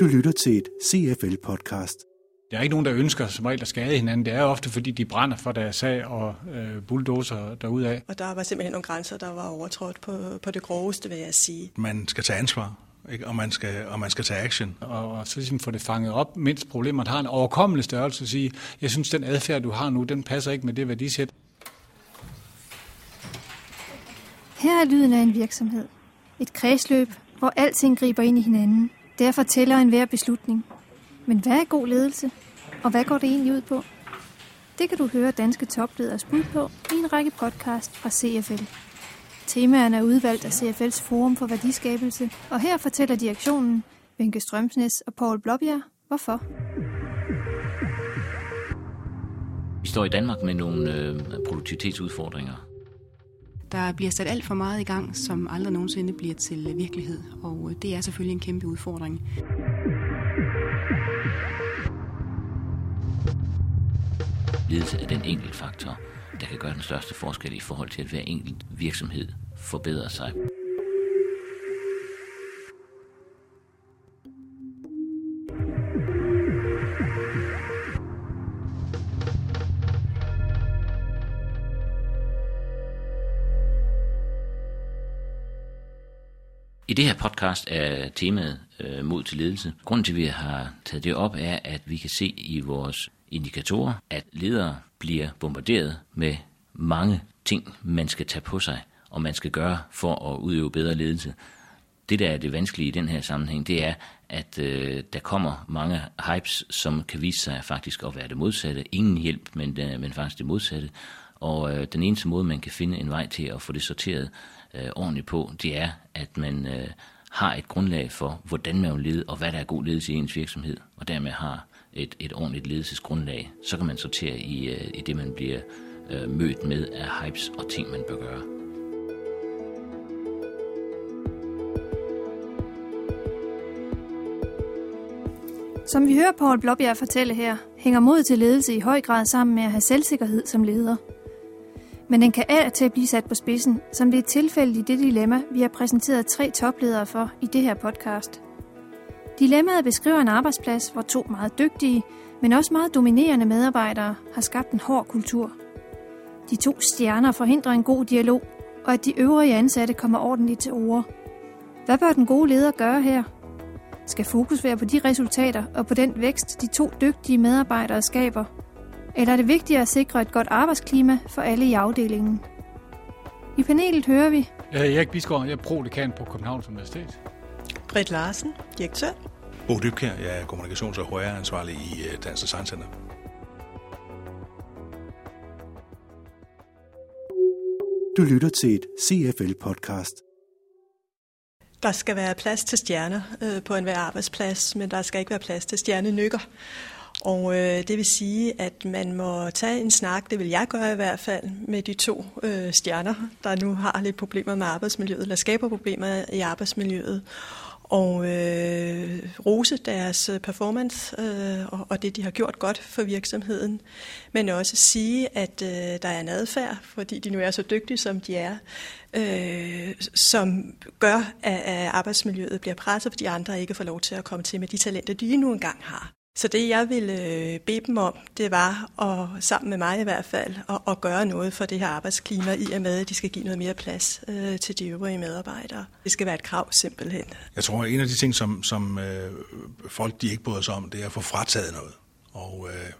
Du lytter til et CFL-podcast. Der er ikke nogen, der ønsker som regel at skade hinanden. Det er ofte, fordi de brænder for deres sag og øh, bulldozer derudad. Og der var simpelthen nogle grænser, der var overtrådt på, på det groveste, vil jeg sige. Man skal tage ansvar, ikke? Og, man skal, og man skal tage action. Og, og så ligesom få det fanget op, mens problemet har en overkommelig størrelse. At sige, jeg synes, den adfærd, du har nu, den passer ikke med det værdisæt. Her er lyden af en virksomhed. Et kredsløb, hvor alting griber ind i hinanden. Derfor tæller enhver beslutning. Men hvad er god ledelse? Og hvad går det egentlig ud på? Det kan du høre danske topleders bud på i en række podcast fra CFL. Temaerne er udvalgt af CFL's Forum for Værdiskabelse, og her fortæller direktionen, Vinke Strømsnes og Paul Blåbjerg, hvorfor. Vi står i Danmark med nogle øh, produktivitetsudfordringer. Der bliver sat alt for meget i gang, som aldrig nogensinde bliver til virkelighed, og øh, det er selvfølgelig en kæmpe udfordring. Ledelse er den enkelte faktor, der kan gøre den største forskel i forhold til, at hver enkelt virksomhed forbedrer sig. Det her podcast er temaet øh, mod til ledelse. Grunden til, at vi har taget det op, er, at vi kan se i vores indikatorer, at ledere bliver bombarderet med mange ting, man skal tage på sig, og man skal gøre for at udøve bedre ledelse. Det, der er det vanskelige i den her sammenhæng, det er, at øh, der kommer mange hypes, som kan vise sig faktisk at være det modsatte. Ingen hjælp, men, øh, men faktisk det modsatte. Og øh, den eneste måde, man kan finde en vej til at få det sorteret øh, ordentligt på, det er, at man øh, har et grundlag for, hvordan man vil lede, og hvad der er god ledelse i ens virksomhed, og dermed har et, et ordentligt ledelsesgrundlag. Så kan man sortere i, øh, i det, man bliver øh, mødt med af hypes og ting, man bør gøre. Som vi hører Paul Blåbjerg fortælle her, hænger mod til ledelse i høj grad sammen med at have selvsikkerhed som leder. Men den kan af til at blive sat på spidsen, som det er tilfældet i det dilemma, vi har præsenteret tre topledere for i det her podcast. Dilemmaet beskriver en arbejdsplads, hvor to meget dygtige, men også meget dominerende medarbejdere har skabt en hård kultur. De to stjerner forhindrer en god dialog, og at de øvrige ansatte kommer ordentligt til ord. Hvad bør den gode leder gøre her? Skal fokus være på de resultater og på den vækst, de to dygtige medarbejdere skaber? Eller er det vigtigt at sikre et godt arbejdsklima for alle i afdelingen? I panelet hører vi Jeg hedder Erik Bisgaard, jeg er prodekan på Københavns Universitet. Britt Larsen, direktør. Bo Dybkær, jeg er kommunikations- og HR-ansvarlig i øh, Dansk Design Center. Du lytter til et CFL-podcast. Der skal være plads til stjerner øh, på enhver arbejdsplads, men der skal ikke være plads til stjernenykker. Og øh, det vil sige, at man må tage en snak, det vil jeg gøre i hvert fald, med de to øh, stjerner, der nu har lidt problemer med arbejdsmiljøet, eller skaber problemer i arbejdsmiljøet, og øh, rose deres øh, performance øh, og, og det, de har gjort godt for virksomheden, men også sige, at øh, der er en adfærd, fordi de nu er så dygtige, som de er, øh, som gør, at, at arbejdsmiljøet bliver presset, fordi andre ikke får lov til at komme til med de talenter, de nu engang har. Så det, jeg ville øh, bede dem om, det var, at, sammen med mig i hvert fald, at, at gøre noget for det her arbejdsklima, i og med, at de skal give noget mere plads øh, til de øvrige medarbejdere. Det skal være et krav simpelthen. Jeg tror, at en af de ting, som, som øh, folk de ikke bryder sig om, det er at få frataget noget. Og øh,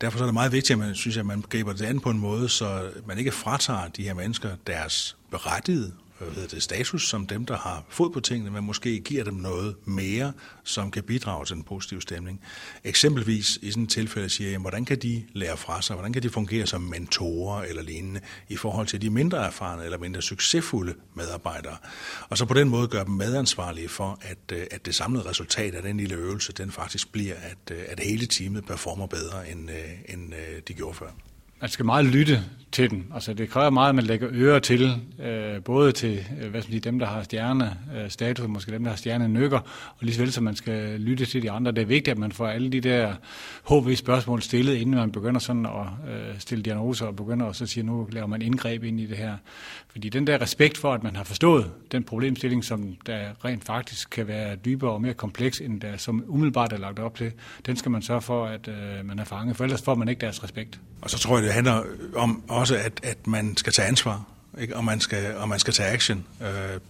derfor er det meget vigtigt, at man synes, at man griber det an på en måde, så man ikke fratager de her mennesker deres berettigede Øh, hvad hedder det, status som dem, der har fod på tingene, men måske giver dem noget mere, som kan bidrage til den positive stemning. Eksempelvis i sådan et tilfælde siger jeg, hvordan kan de lære fra sig, hvordan kan de fungere som mentorer eller lignende i forhold til de mindre erfarne eller mindre succesfulde medarbejdere. Og så på den måde gøre dem medansvarlige for, at, øh, at det samlede resultat af den lille øvelse, den faktisk bliver, at, øh, at hele teamet performer bedre, end, end de gjorde før man skal meget lytte til den. Altså det kræver meget, at man lægger ører til, øh, både til øh, hvad skal sige, dem, der har stjerne øh, status, måske dem, der har stjerne nykker, og lige så vel som man skal lytte til de andre. Det er vigtigt, at man får alle de der HV-spørgsmål stillet, inden man begynder sådan at øh, stille diagnoser og begynder at så sige, nu laver man indgreb ind i det her. Fordi den der respekt for, at man har forstået den problemstilling, som der rent faktisk kan være dybere og mere kompleks, end der som umiddelbart er lagt op til, den skal man sørge for, at øh, man er fanget, for ellers får man ikke deres respekt. Og så tror jeg, det handler om også, at, at man skal tage ansvar, ikke? Og, man skal, og man skal tage action. Øh,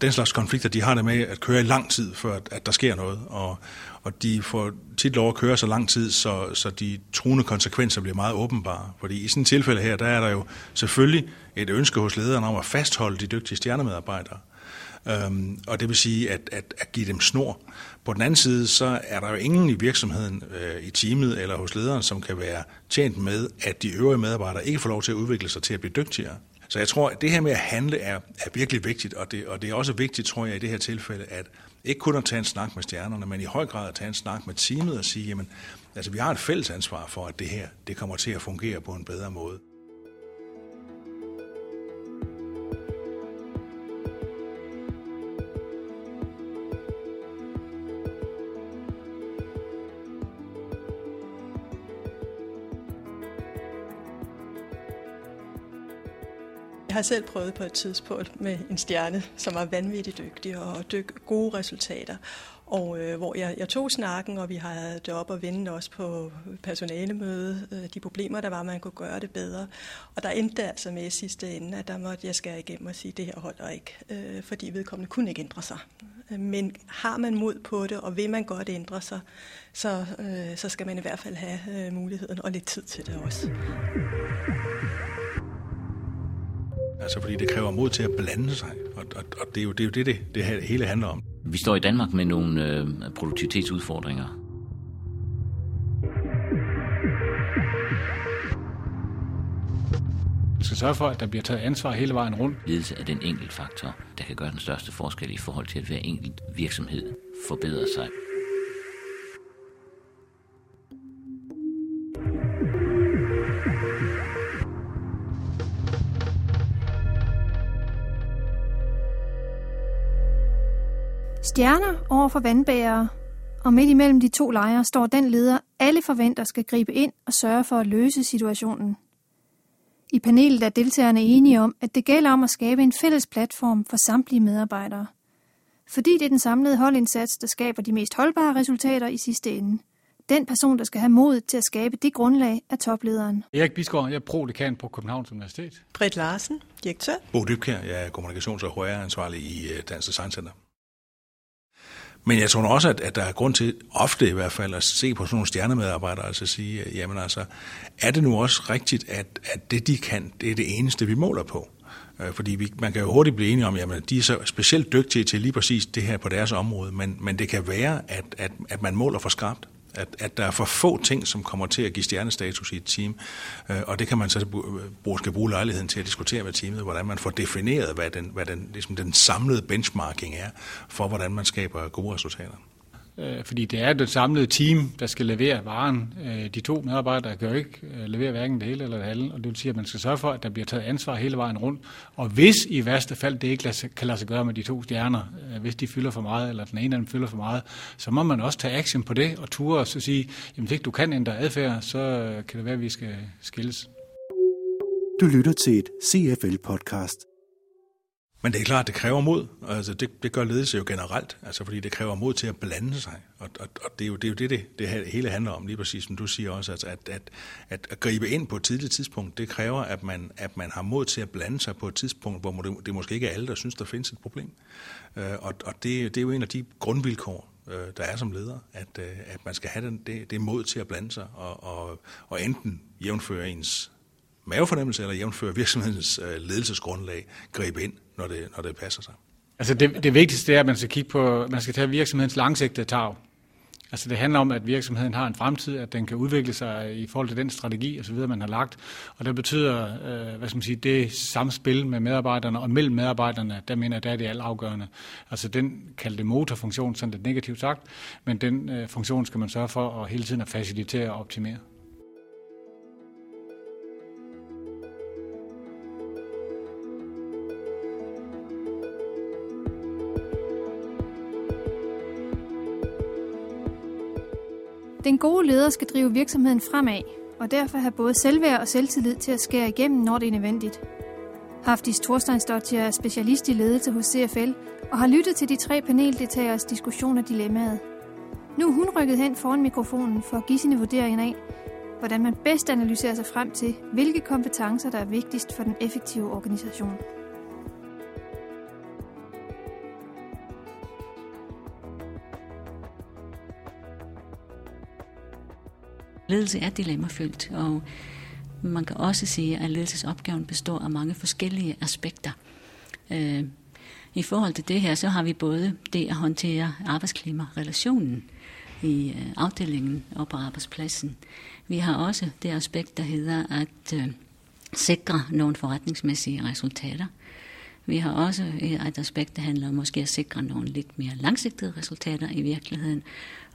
den slags konflikter, de har det med at køre i lang tid, før at, at der sker noget, og, og de får tit lov at køre så lang tid, så, så de truende konsekvenser bliver meget åbenbare. Fordi i sådan et tilfælde her, der er der jo selvfølgelig et ønske hos lederen om at fastholde de dygtige stjernemedarbejdere. Øhm, og det vil sige at, at, at give dem snor. På den anden side, så er der jo ingen i virksomheden, øh, i teamet eller hos lederen, som kan være tjent med, at de øvrige medarbejdere ikke får lov til at udvikle sig til at blive dygtigere. Så jeg tror, at det her med at handle er, er virkelig vigtigt, og det, og det er også vigtigt, tror jeg, i det her tilfælde, at ikke kun at tage en snak med stjernerne, men i høj grad at tage en snak med teamet og sige, jamen, altså vi har et fælles ansvar for, at det her, det kommer til at fungere på en bedre måde. Jeg har selv prøvet på et tidspunkt med en stjerne, som var vanvittigt dygtig og dyk, gode resultater. Og øh, hvor jeg, jeg tog snakken, og vi havde det op og vende også på personalemøde, øh, de problemer, der var, man kunne gøre det bedre. Og der endte det altså med i sidste ende, at der måtte jeg skære igennem og sige, det her holder ikke, øh, fordi vedkommende kunne ikke ændre sig. Men har man mod på det, og vil man godt ændre sig, så, øh, så skal man i hvert fald have øh, muligheden og lidt tid til det også. Altså fordi det kræver mod til at blande sig, og, og, og det er jo det, er jo det, det, det hele handler om. Vi står i Danmark med nogle øh, produktivitetsudfordringer. Vi skal sørge for, at der bliver taget ansvar hele vejen rundt. Ledelse er den enkelt faktor, der kan gøre den største forskel i forhold til, at hver enkelt virksomhed forbedrer sig. Stjerner over for vandbærere, og midt imellem de to lejre står den leder, alle forventer skal gribe ind og sørge for at løse situationen. I panelet er deltagerne enige om, at det gælder om at skabe en fælles platform for samtlige medarbejdere. Fordi det er den samlede holdindsats, der skaber de mest holdbare resultater i sidste ende. Den person, der skal have mod til at skabe det grundlag, er toplederen. Erik Bisgaard, jeg er prodekan på Københavns Universitet. Britt Larsen, direktør. Bo Dybkær, jeg er kommunikations- og HR-ansvarlig i øh, Dansk Design Center. Men jeg tror også, at, at der er grund til, ofte i hvert fald, at se på sådan nogle stjernemedarbejdere, altså sige, jamen altså, er det nu også rigtigt, at, at det de kan, det er det eneste, vi måler på? Øh, fordi vi, man kan jo hurtigt blive enige om, at de er så specielt dygtige til lige præcis det her på deres område, men, men det kan være, at, at, at man måler for skarpt at, at der er for få ting, som kommer til at give stjernestatus i et team. Øh, og det kan man så bruge, skal bruge lejligheden til at diskutere med teamet, hvordan man får defineret, hvad den, hvad den, ligesom den samlede benchmarking er, for hvordan man skaber gode resultater. Øh, fordi det er det samlede team, der skal levere varen. Øh, de to medarbejdere kan jo ikke øh, levere hverken det hele eller det halve, og det vil sige, at man skal sørge for, at der bliver taget ansvar hele vejen rundt. Og hvis i værste fald det ikke kan lade sig gøre med de to stjerner, hvis de fylder for meget, eller den ene af dem fylder for meget, så må man også tage action på det og ture og så sige, jamen hvis ikke du kan ændre adfærd, så kan det være, at vi skal skilles. Du lytter til et CFL-podcast. Men det er klart, det kræver mod. Altså det, det gør ledelse jo generelt, altså fordi det kræver mod til at blande sig. Og, og, og det er jo det, er jo det, det, det hele handler om, lige præcis som du siger også, altså at, at, at, at gribe ind på et tidligt tidspunkt, det kræver, at man, at man har mod til at blande sig på et tidspunkt, hvor det, det måske ikke er alle, der synes, der findes et problem. Uh, og og det, det er jo en af de grundvilkår, uh, der er som leder, at, uh, at man skal have den, det, det mod til at blande sig, og, og, og enten jævnføre ens mavefornemmelse eller jævnføre virksomhedens øh, ledelsesgrundlag, gribe ind når det, når det passer sig. Altså det, det vigtigste er, at man skal kigge på, man skal tage virksomhedens langsigtede tag. Altså det handler om, at virksomheden har en fremtid, at den kan udvikle sig i forhold til den strategi og så videre, man har lagt. Og det betyder, øh, hvad skal man sige, det samspil med medarbejderne og mellem medarbejderne, der mener jeg, der er det altafgørende. Altså den kaldte motorfunktion, sådan lidt negativt sagt, men den øh, funktion skal man sørge for at hele tiden at facilitere og optimere. Den gode leder skal drive virksomheden fremad, og derfor have både selvværd og selvtillid til at skære igennem, når det er nødvendigt. Haftis Thorsteinsdottir er specialist i ledelse hos CFL og har lyttet til de tre paneldeltageres diskussion af dilemmaet. Nu er hun rykket hen foran mikrofonen for at give sine vurderinger af, hvordan man bedst analyserer sig frem til, hvilke kompetencer, der er vigtigst for den effektive organisation. Ledelse er dilemmafyldt, og man kan også sige, at ledelsesopgaven består af mange forskellige aspekter. Øh, I forhold til det her, så har vi både det at håndtere arbejdsklimarelationen i øh, afdelingen og på arbejdspladsen. Vi har også det aspekt, der hedder at øh, sikre nogle forretningsmæssige resultater. Vi har også øh, et aspekt, der handler om måske at sikre nogle lidt mere langsigtede resultater i virkeligheden,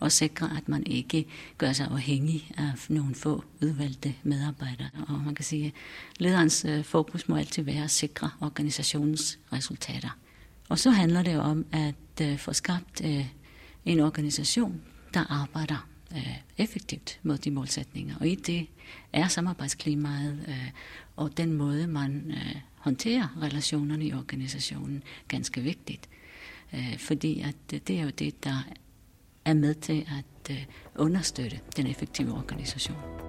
og sikre, at man ikke gør sig afhængig af nogle få udvalgte medarbejdere. Og man kan sige, at lederens øh, fokus må altid være at sikre organisationens resultater. Og så handler det om at øh, få skabt en organisation, der arbejder Øh, effektivt mod de målsætninger. Og i det er samarbejdsklimaet øh, og den måde, man øh, håndterer relationerne i organisationen ganske vigtigt. Fordi at det er jo det, der er med til at øh, understøtte den effektive organisation.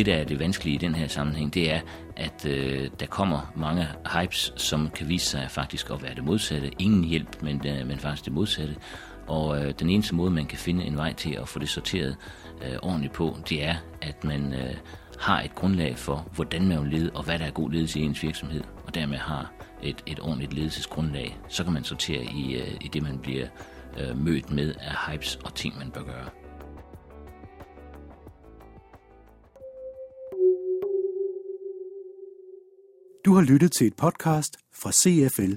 Det, der er det vanskelige i den her sammenhæng, det er, at øh, der kommer mange hypes, som kan vise sig faktisk at være det modsatte. Ingen hjælp, men, øh, men faktisk det modsatte. Og øh, den eneste måde, man kan finde en vej til at få det sorteret øh, ordentligt på, det er, at man øh, har et grundlag for, hvordan man vil lede, og hvad der er god ledelse i ens virksomhed, og dermed har et, et ordentligt ledelsesgrundlag, så kan man sortere i, øh, i det, man bliver øh, mødt med af hypes og ting, man bør gøre. Du har lyttet til et podcast fra CFL